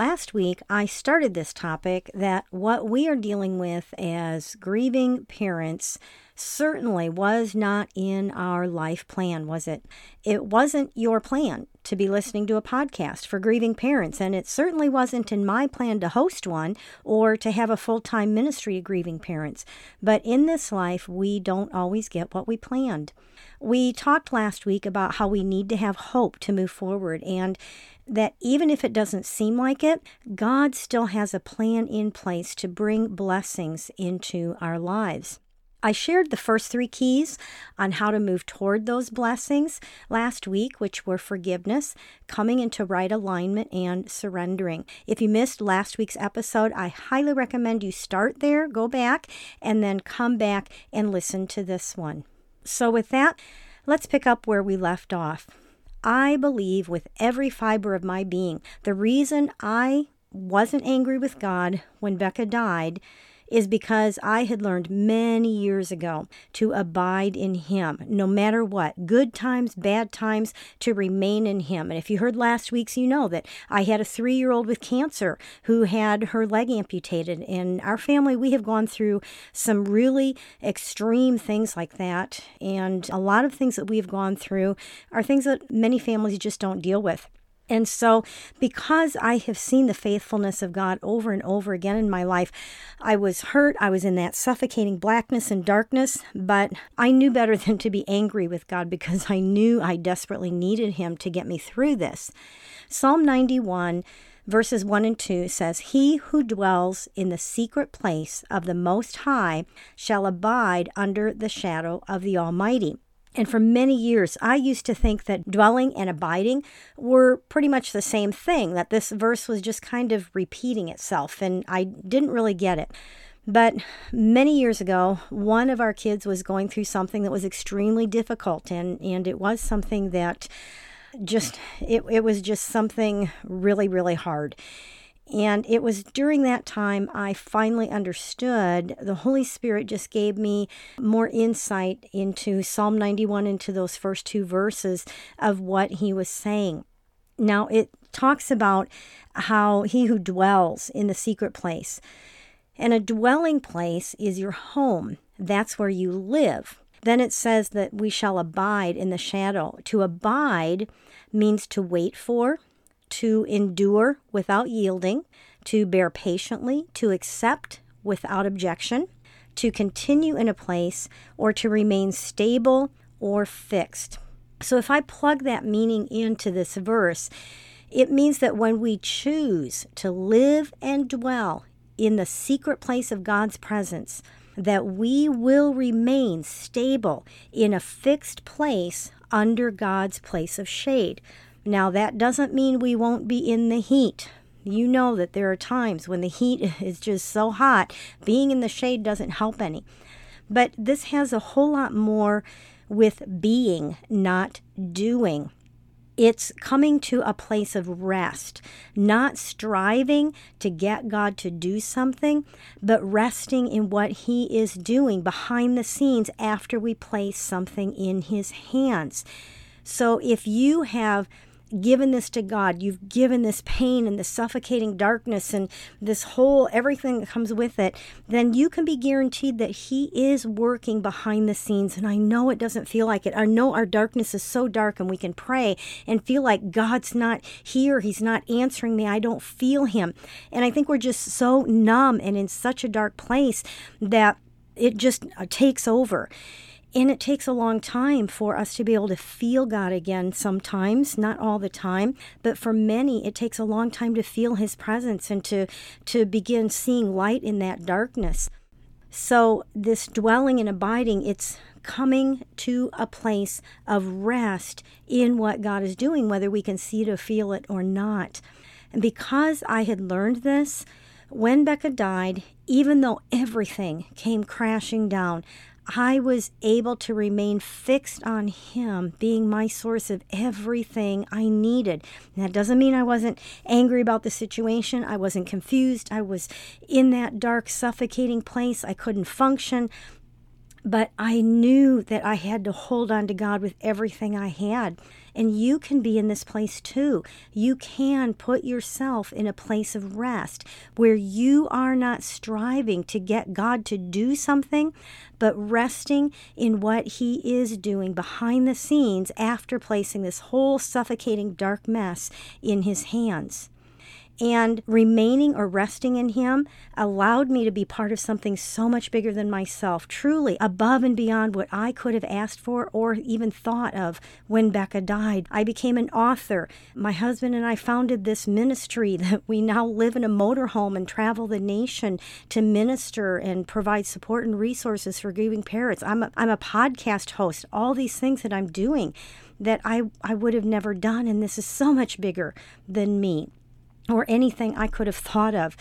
Last week, I started this topic that what we are dealing with as grieving parents certainly was not in our life plan, was it? It wasn't your plan to be listening to a podcast for grieving parents, and it certainly wasn't in my plan to host one or to have a full time ministry to grieving parents. But in this life, we don't always get what we planned. We talked last week about how we need to have hope to move forward and that even if it doesn't seem like it, God still has a plan in place to bring blessings into our lives. I shared the first three keys on how to move toward those blessings last week, which were forgiveness, coming into right alignment, and surrendering. If you missed last week's episode, I highly recommend you start there, go back, and then come back and listen to this one. So, with that, let's pick up where we left off. I believe with every fiber of my being the reason I wasn't angry with God when Becca died is because I had learned many years ago to abide in Him, no matter what, good times, bad times, to remain in Him. And if you heard last week's, you know that I had a three year old with cancer who had her leg amputated. In our family, we have gone through some really extreme things like that. And a lot of things that we've gone through are things that many families just don't deal with. And so, because I have seen the faithfulness of God over and over again in my life, I was hurt. I was in that suffocating blackness and darkness, but I knew better than to be angry with God because I knew I desperately needed Him to get me through this. Psalm 91 verses 1 and 2 says, He who dwells in the secret place of the Most High shall abide under the shadow of the Almighty. And for many years, I used to think that dwelling and abiding were pretty much the same thing, that this verse was just kind of repeating itself, and I didn't really get it. But many years ago, one of our kids was going through something that was extremely difficult, and, and it was something that just, it, it was just something really, really hard. And it was during that time I finally understood. The Holy Spirit just gave me more insight into Psalm 91, into those first two verses of what he was saying. Now, it talks about how he who dwells in the secret place, and a dwelling place is your home, that's where you live. Then it says that we shall abide in the shadow. To abide means to wait for, to endure without yielding, to bear patiently, to accept without objection, to continue in a place, or to remain stable or fixed. So if I plug that meaning into this verse, it means that when we choose to live and dwell in the secret place of God's presence, that we will remain stable in a fixed place under God's place of shade. Now, that doesn't mean we won't be in the heat. You know that there are times when the heat is just so hot, being in the shade doesn't help any. But this has a whole lot more with being, not doing. It's coming to a place of rest, not striving to get God to do something, but resting in what He is doing behind the scenes after we place something in His hands. So if you have given this to God, you've given this pain and the suffocating darkness and this whole everything that comes with it, then you can be guaranteed that He is working behind the scenes. And I know it doesn't feel like it. I know our darkness is so dark and we can pray and feel like God's not here. He's not answering me. I don't feel Him. And I think we're just so numb and in such a dark place that it just uh, takes over. And it takes a long time for us to be able to feel God again sometimes, not all the time, but for many it takes a long time to feel his presence and to to begin seeing light in that darkness. So this dwelling and abiding, it's coming to a place of rest in what God is doing, whether we can see it or feel it or not. And because I had learned this, When Becca died, even though everything came crashing down, I was able to remain fixed on Him being my source of everything I needed. And that doesn't mean I wasn't angry about the situation. I wasn't confused. I was in that dark, suffocating place. I couldn't function. But I knew that I had to hold on to God with everything I had. And you can be in this place too. You can put yourself in a place of rest where you are not striving to get God to do something, but resting in what He is doing behind the scenes after placing this whole suffocating dark mess in His hands and remaining or resting in Him allowed me to be part of something so much bigger than myself, truly above and beyond what I could have asked for or even thought of when Becca died. I became an author. My husband and I founded this ministry that we now live in a motorhome and travel the nation to minister and provide support and resources for grieving parents. I'm a, I'm a podcast host, all these things that I'm doing that I, I would have never done. And this is so much bigger than me or anything I could have thought of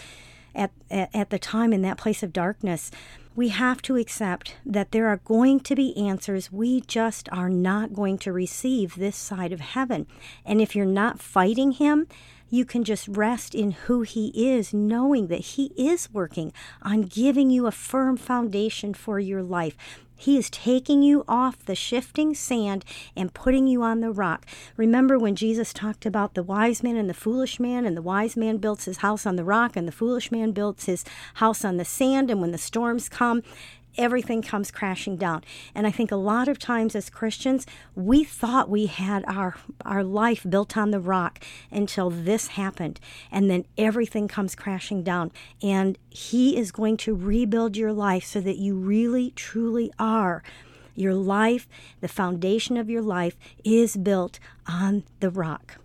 at, at, at, the time in that place of darkness. We have to accept that there are going to be answers we just are not going to receive this side of heaven. And if you're not fighting Him, you can just rest in who He is, knowing that He is working on giving you a firm foundation for your life. He is taking you off the shifting sand and putting you on the rock. Remember when Jesus talked about the wise man and the foolish man, and the wise man builds his house on the rock, and the foolish man builds his house on the sand, and when the storms come, everything comes crashing down. And I think a lot of times as Christians, we thought we had our our life built on the rock until this happened. And then everything comes crashing down. And he is going to rebuild your life so that you really truly are your life, the foundation of your life is built on the rock.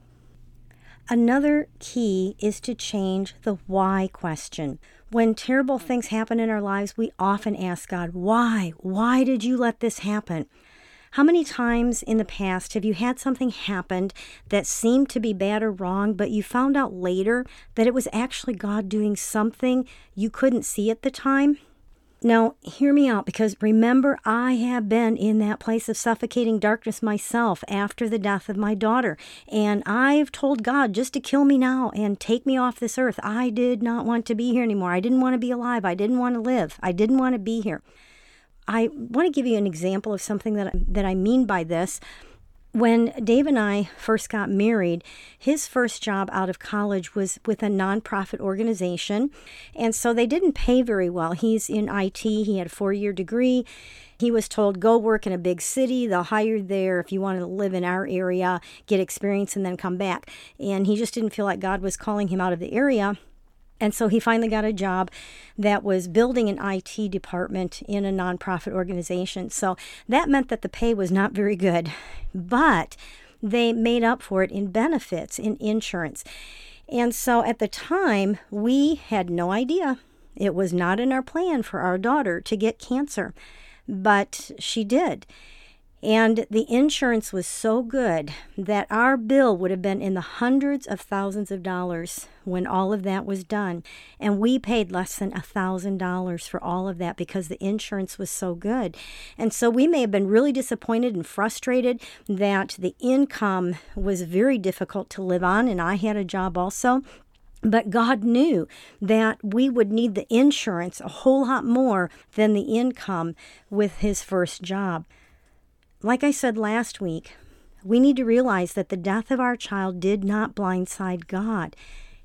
Another key is to change the why question. When terrible things happen in our lives, we often ask God, Why? Why did you let this happen? How many times in the past have you had something happen that seemed to be bad or wrong, but you found out later that it was actually God doing something you couldn't see at the time? Now, hear me out because remember, I have been in that place of suffocating darkness myself after the death of my daughter. And I've told God just to kill me now and take me off this earth. I did not want to be here anymore. I didn't want to be alive. I didn't want to live. I didn't want to be here. I want to give you an example of something that, that I mean by this when Dave and I first got married, his first job out of college was with a nonprofit organization. And so they didn't pay very well. He's in IT, he had a four year degree. He was told, go work in a big city. They'll hire you there if you want to live in our area, get experience, and then come back. And he just didn't feel like God was calling him out of the area. And so he finally got a job that was building an IT department in a nonprofit organization. So that meant that the pay was not very good, but they made up for it in benefits, in insurance. And so at the time, we had no idea. It was not in our plan for our daughter to get cancer, but she did. And the insurance was so good that our bill would have been in the hundreds of thousands of dollars when all of that was done. And we paid less than a thousand dollars for all of that because the insurance was so good. And so we may have been really disappointed and frustrated that the income was very difficult to live on. And I had a job also. But God knew that we would need the insurance a whole lot more than the income with his first job. Like I said last week, we need to realize that the death of our child did not blindside God.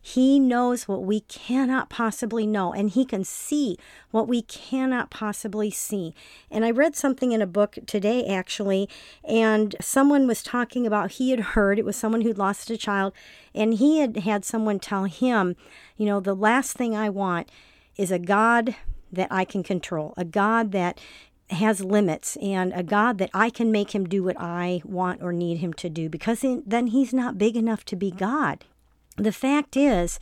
He knows what we cannot possibly know, and He can see what we cannot possibly see. And I read something in a book today, actually, and someone was talking about he had heard it was someone who'd lost a child, and he had had someone tell him, you know, the last thing I want is a God that I can control, a God that has limits and a God that I can make him do what I want or need him to do because then he's not big enough to be God. The fact is,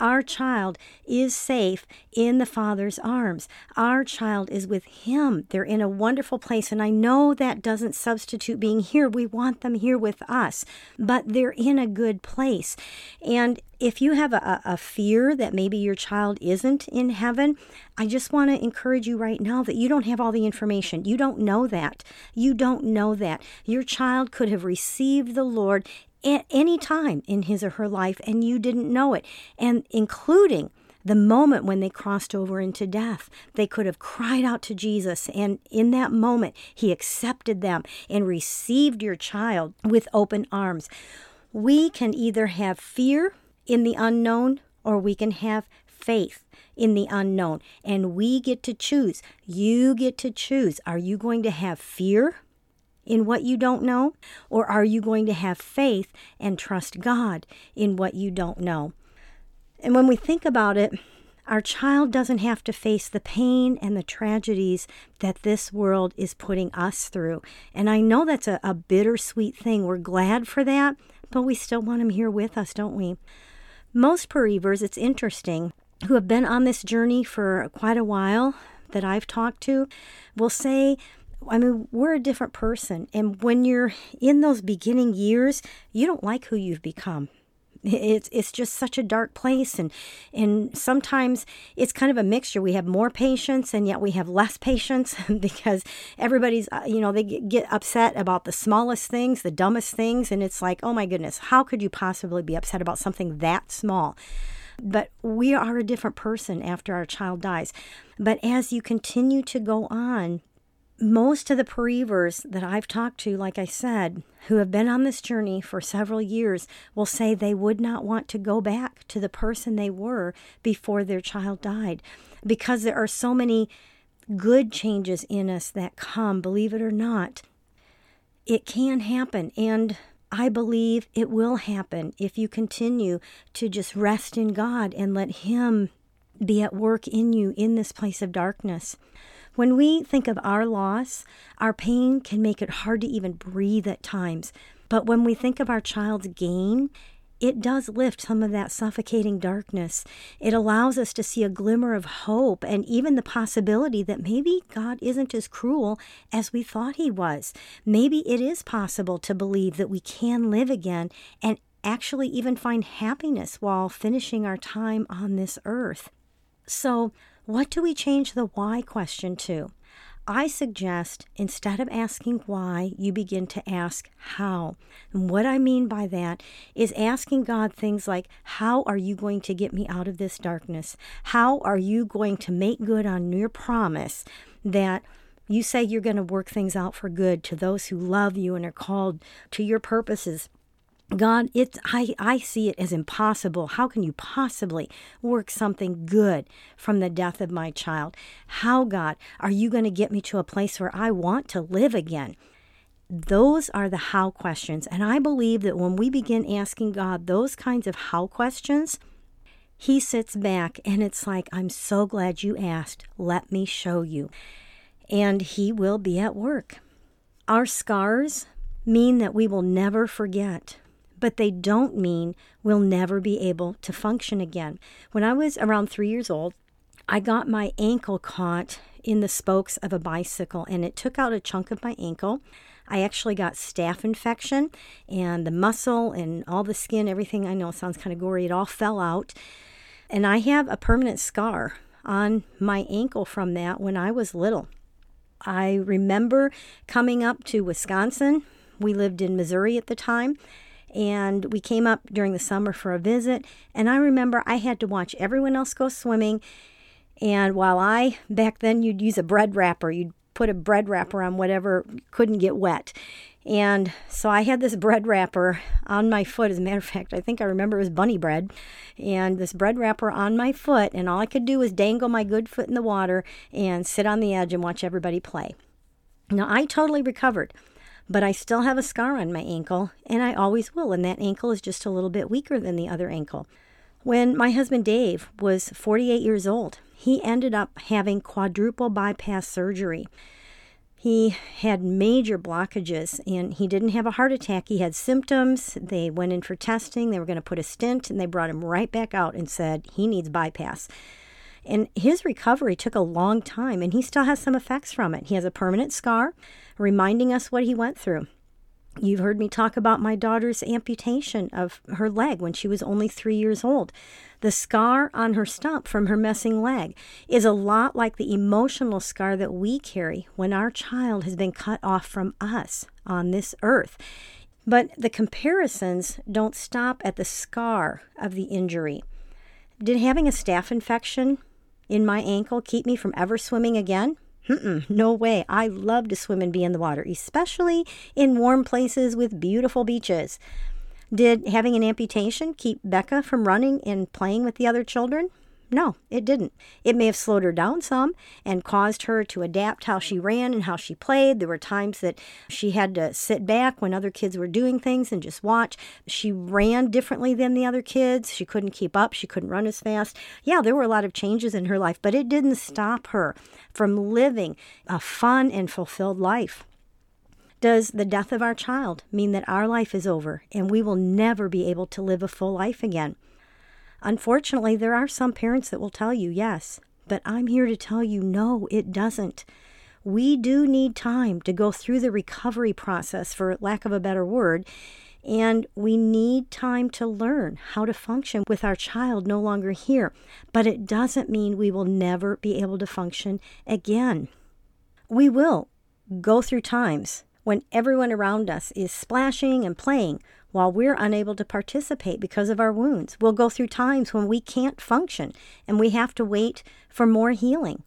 Our child is safe in the Father's arms. Our child is with Him. They're in a wonderful place. And I know that doesn't substitute being here. We want them here with us, but they're in a good place. And if you have a, a fear that maybe your child isn't in heaven, I just want to encourage you right now that you don't have all the information. You don't know that. You don't know that. Your child could have received the Lord at any time in his or her life and you didn't know it, and including the moment when they crossed over into death. They could have cried out to Jesus, and in that moment, He accepted them and received your child with open arms. We can either have fear in the unknown or we can have faith in the unknown, and we get to choose. You get to choose. Are you going to have fear? In what you don't know? Or are you going to have faith and trust God in what you don't know? And when we think about it, our child doesn't have to face the pain and the tragedies that this world is putting us through. And I know that's a, a bittersweet thing. We're glad for that, but we still want them here with us, don't we? Most bereavers, it's interesting, who have been on this journey for quite a while that I've talked to, will say I mean, we're a different person. And when you're in those beginning years, you don't like who you've become. It's it's just such a dark place, and and sometimes it's kind of a mixture. We have more patience, and yet we have less patience because everybody's uh, you know they get upset about the smallest things, the dumbest things, and it's like, oh my goodness, how could you possibly be upset about something that small? But we are a different person after our child dies. But as you continue to go on, most of the bereavers that I've talked to, like I said, who have been on this journey for several years, will say they would not want to go back to the person they were before their child died because there are so many good changes in us that come, believe it or not. It can happen. And I believe it will happen if you continue to just rest in God and let Him be at work in you in this place of darkness. When we think of our loss, our pain can make it hard to even breathe at times. But when we think of our child's gain, it does lift some of that suffocating darkness. It allows us to see a glimmer of hope and even the possibility that maybe God isn't as cruel as we thought He was. Maybe it is possible to believe that we can live again and actually even find happiness while finishing our time on this earth. So, what do we change the why question to? I suggest instead of asking why, you begin to ask how. And what I mean by that is asking God things like, How are you going to get me out of this darkness? How are you going to make good on your promise that you say you're going to work things out for good to those who love you and are called to your purposes? God, it's I, I see it as impossible. How can you possibly work something good from the death of my child? How, God, are you going to get me to a place where I want to live again? Those are the how questions. And I believe that when we begin asking God those kinds of how questions, He sits back and it's like, I'm so glad you asked. Let me show you. And He will be at work. Our scars mean that we will never forget but they don't mean we'll never be able to function again. When I was around three years old, I got my ankle caught in the spokes of a bicycle and it took out a chunk of my ankle. I actually got staph infection and the muscle and all the skin, everything I know sounds kind of gory, it all fell out. And I have a permanent scar on my ankle from that when I was little. I remember coming up to Wisconsin. We lived in Missouri at the time and we came up during the summer for a visit. And I remember I had to watch everyone else go swimming. And while I, back then, you'd use a bread wrapper, you'd put a bread wrapper on whatever couldn't get wet. And so I had this bread wrapper on my foot. As a matter of fact, I think I remember it was bunny bread. And this bread wrapper on my foot. And all I could do was dangle my good foot in the water and sit on the edge and watch everybody play. Now, I totally recovered but I still have a scar on my ankle, and I always will, and that ankle is just a little bit weaker than the other ankle. When my husband Dave was 48 years old, he ended up having quadruple bypass surgery. He had major blockages and he didn't have a heart attack. He had symptoms. They went in for testing. They were going to put a stent and they brought him right back out and said he needs bypass. And his recovery took a long time and he still has some effects from it. He has a permanent scar reminding us what he went through. You've heard me talk about my daughter's amputation of her leg when she was only three years old. The scar on her stump from her missing leg is a lot like the emotional scar that we carry when our child has been cut off from us on this earth. But the comparisons don't stop at the scar of the injury. Did having a staph infection in my ankle keep me from ever swimming again? Mm-mm, no way. I love to swim and be in the water, especially in warm places with beautiful beaches. Did having an amputation keep Becca from running and playing with the other children? No, it didn't. It may have slowed her down some and caused her to adapt how she ran and how she played. There were times that she had to sit back when other kids were doing things and just watch. She ran differently than the other kids. She couldn't keep up. She couldn't run as fast. Yeah, there were a lot of changes in her life, but it didn't stop her from living a fun and fulfilled life. Does the death of our child mean that our life is over and we will never be able to live a full life again? Unfortunately, there are some parents that will tell you yes, but I'm here to tell you no, it doesn't. We do need time to go through the recovery process, for lack of a better word, and we need time to learn how to function with our child no longer here. But it doesn't mean we will never be able to function again. We will go through times when everyone around us is splashing and playing while we're unable to participate because of our wounds. We'll go through times when we can't function and we have to wait for more healing.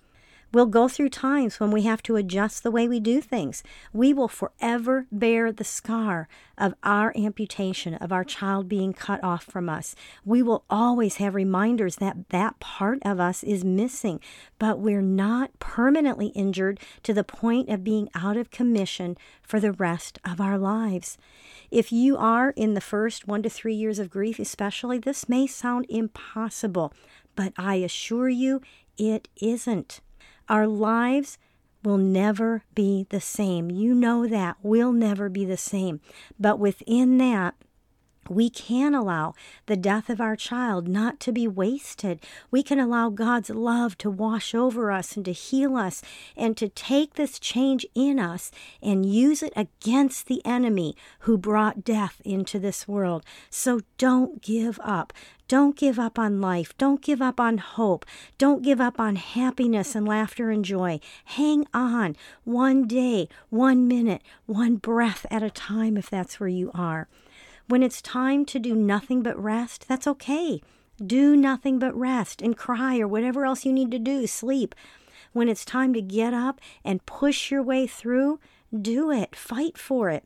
We'll go through times when we have to adjust the way we do things. We will forever bear the scar of our amputation, of our child being cut off from us. We will always have reminders that that part of us is missing, but we're not permanently injured to the point of being out of commission for the rest of our lives. If you are in the first one to three years of grief, especially, this may sound impossible, but I assure you it isn't. Our lives will never be the same. You know that. We'll never be the same. But within that, we can allow the death of our child not to be wasted. We can allow God's love to wash over us and to heal us and to take this change in us and use it against the enemy who brought death into this world. So don't give up. Don't give up on life. Don't give up on hope. Don't give up on happiness and laughter and joy. Hang on one day, one minute, one breath at a time if that's where you are. When it's time to do nothing but rest, that's okay. Do nothing but rest and cry or whatever else you need to do, sleep. When it's time to get up and push your way through, do it. Fight for it.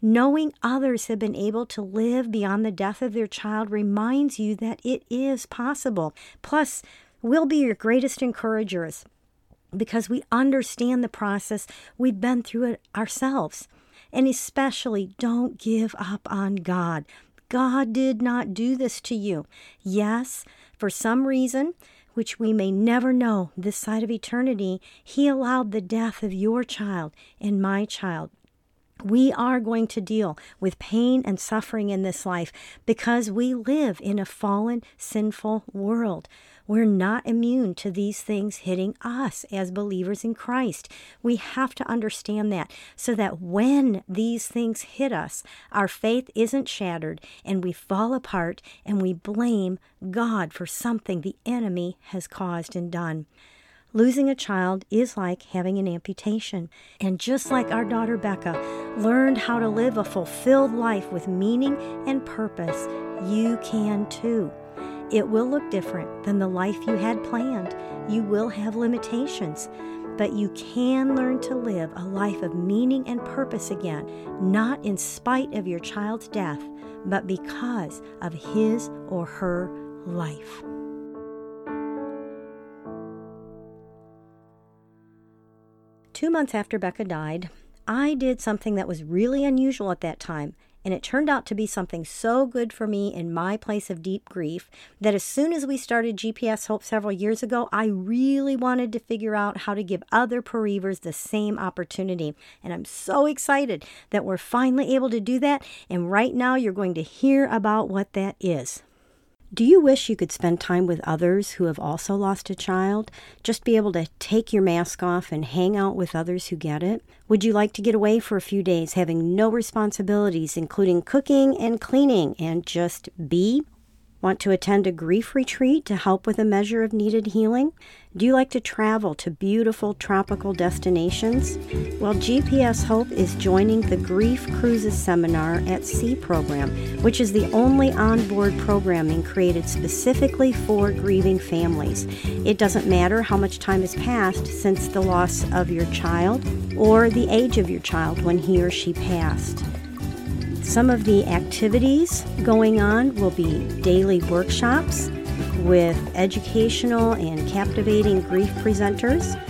Knowing others have been able to live beyond the death of their child reminds you that it is possible. Plus, we'll be your greatest encouragers because we understand the process. We've been through it ourselves. And especially, don't give up on God. God did not do this to you. Yes, for some reason, which we may never know this side of eternity, He allowed the death of your child and my child. We are going to deal with pain and suffering in this life because we live in a fallen, sinful world. We're not immune to these things hitting us as believers in Christ. We have to understand that so that when these things hit us, our faith isn't shattered and we fall apart and we blame God for something the enemy has caused and done. Losing a child is like having an amputation. And just like our daughter Becca learned how to live a fulfilled life with meaning and purpose, you can too. It will look different than the life you had planned. You will have limitations, but you can learn to live a life of meaning and purpose again, not in spite of your child's death, but because of his or her life. Two months after Becca died, I did something that was really unusual at that time And it turned out to be something so good for me in my place of deep grief that as soon as we started GPS Hope several years ago, I really wanted to figure out how to give other bereavers the same opportunity. And I'm so excited that we're finally able to do that. And right now, you're going to hear about what that is. Do you wish you could spend time with others who have also lost a child? Just be able to take your mask off and hang out with others who get it? Would you like to get away for a few days having no responsibilities, including cooking and cleaning, and just be? Want to attend a grief retreat to help with a measure of needed healing? Do you like to travel to beautiful tropical destinations? Well, GPS Hope is joining the Grief Cruises Seminar at Sea program, which is the only onboard programming created specifically for grieving families. It doesn't matter how much time has passed since the loss of your child or the age of your child when he or she passed. Some of the activities going on will be daily workshops with educational and captivating grief presenters,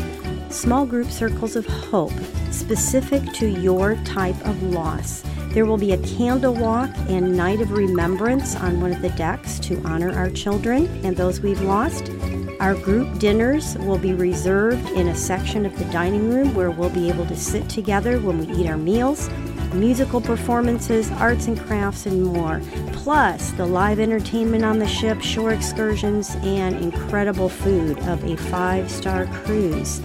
small group circles of hope specific to your type of loss. There will be a candle walk and night of remembrance on one of the decks to honor our children and those we've lost. Our group dinners will be reserved in a section of the dining room where we'll be able to sit together when we eat our meals musical performances, arts and crafts, and more. Plus, the live entertainment on the ship, shore excursions, and incredible food of a five star cruise.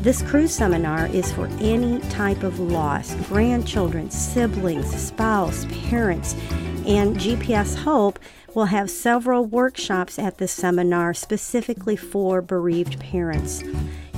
This cruise seminar is for any type of loss grandchildren, siblings, spouse, parents, and GPS Hope will have several workshops at the seminar specifically for bereaved parents.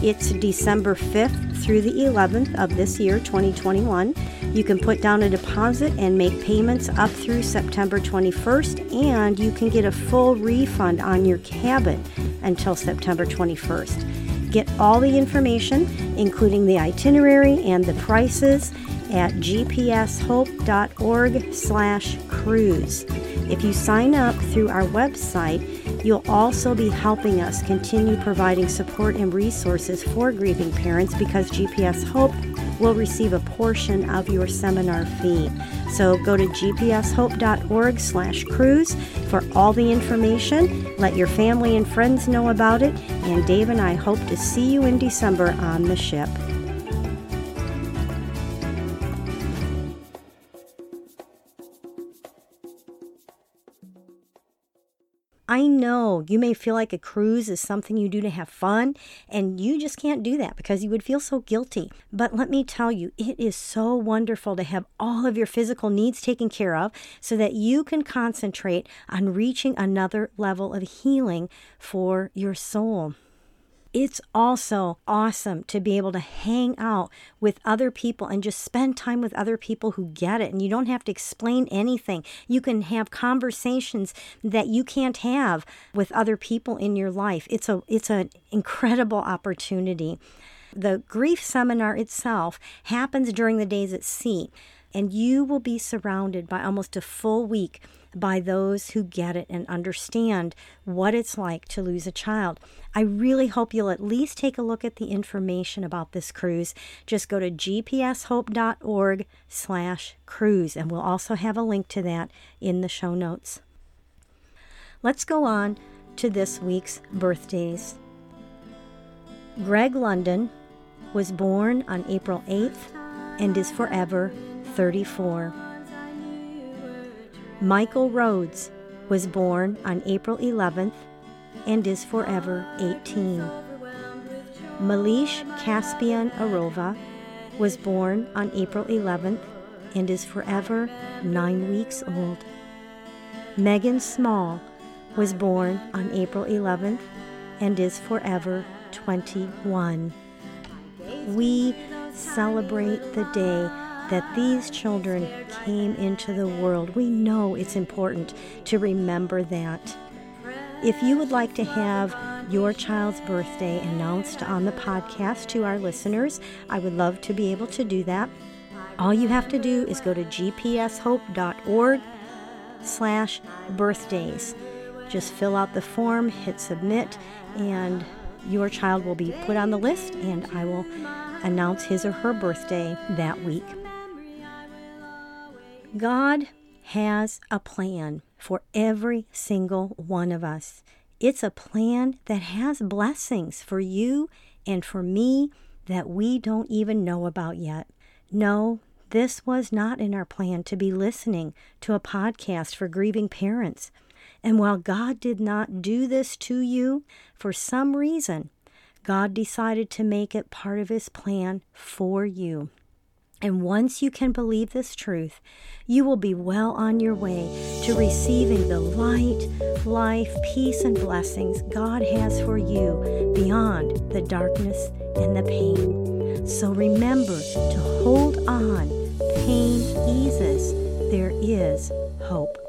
It's December 5th through the 11th of this year, 2021. You can put down a deposit and make payments up through September 21st, and you can get a full refund on your cabin until September 21st. Get all the information, including the itinerary and the prices, at gpshope.org/cruise. If you sign up through our website, you'll also be helping us continue providing support and resources for grieving parents because GPS Hope will receive a portion of your seminar fee. So go to gpshope.org slash cruise for all the information. Let your family and friends know about it, and Dave and I hope to see you in December on the ship. I know you may feel like a cruise is something you do to have fun, and you just can't do that because you would feel so guilty. But let me tell you, it is so wonderful to have all of your physical needs taken care of so that you can concentrate on reaching another level of healing for your soul. It's also awesome to be able to hang out with other people and just spend time with other people who get it. And you don't have to explain anything. You can have conversations that you can't have with other people in your life. It's a it's an incredible opportunity. The grief seminar itself happens during the days at sea, and you will be surrounded by almost a full week by those who get it and understand what it's like to lose a child. I really hope you'll at least take a look at the information about this cruise. Just go to gpshope.org slash cruise, and we'll also have a link to that in the show notes. Let's go on to this week's birthdays. Greg London was born on April 8th and is forever 34. Michael Rhodes was born on April 11th and is forever 18. Malish Caspian Arova was born on April 11th and is forever nine weeks old. Megan Small was born on April 11th and is forever 21. We celebrate the day that these children came into the world. We know it's important to remember that. If you would like to have your child's birthday announced on the podcast to our listeners, I would love to be able to do that. All you have to do is go to gpshope.org slash birthdays. Just fill out the form, hit submit, and your child will be put on the list, and I will announce his or her birthday that week. God has a plan for every single one of us. It's a plan that has blessings for you and for me that we don't even know about yet. No, this was not in our plan to be listening to a podcast for grieving parents. And while God did not do this to you, for some reason, God decided to make it part of His plan for you. And once you can believe this truth, you will be well on your way to receiving the light, life, peace, and blessings God has for you beyond the darkness and the pain. So remember to hold on. Pain eases. There is hope.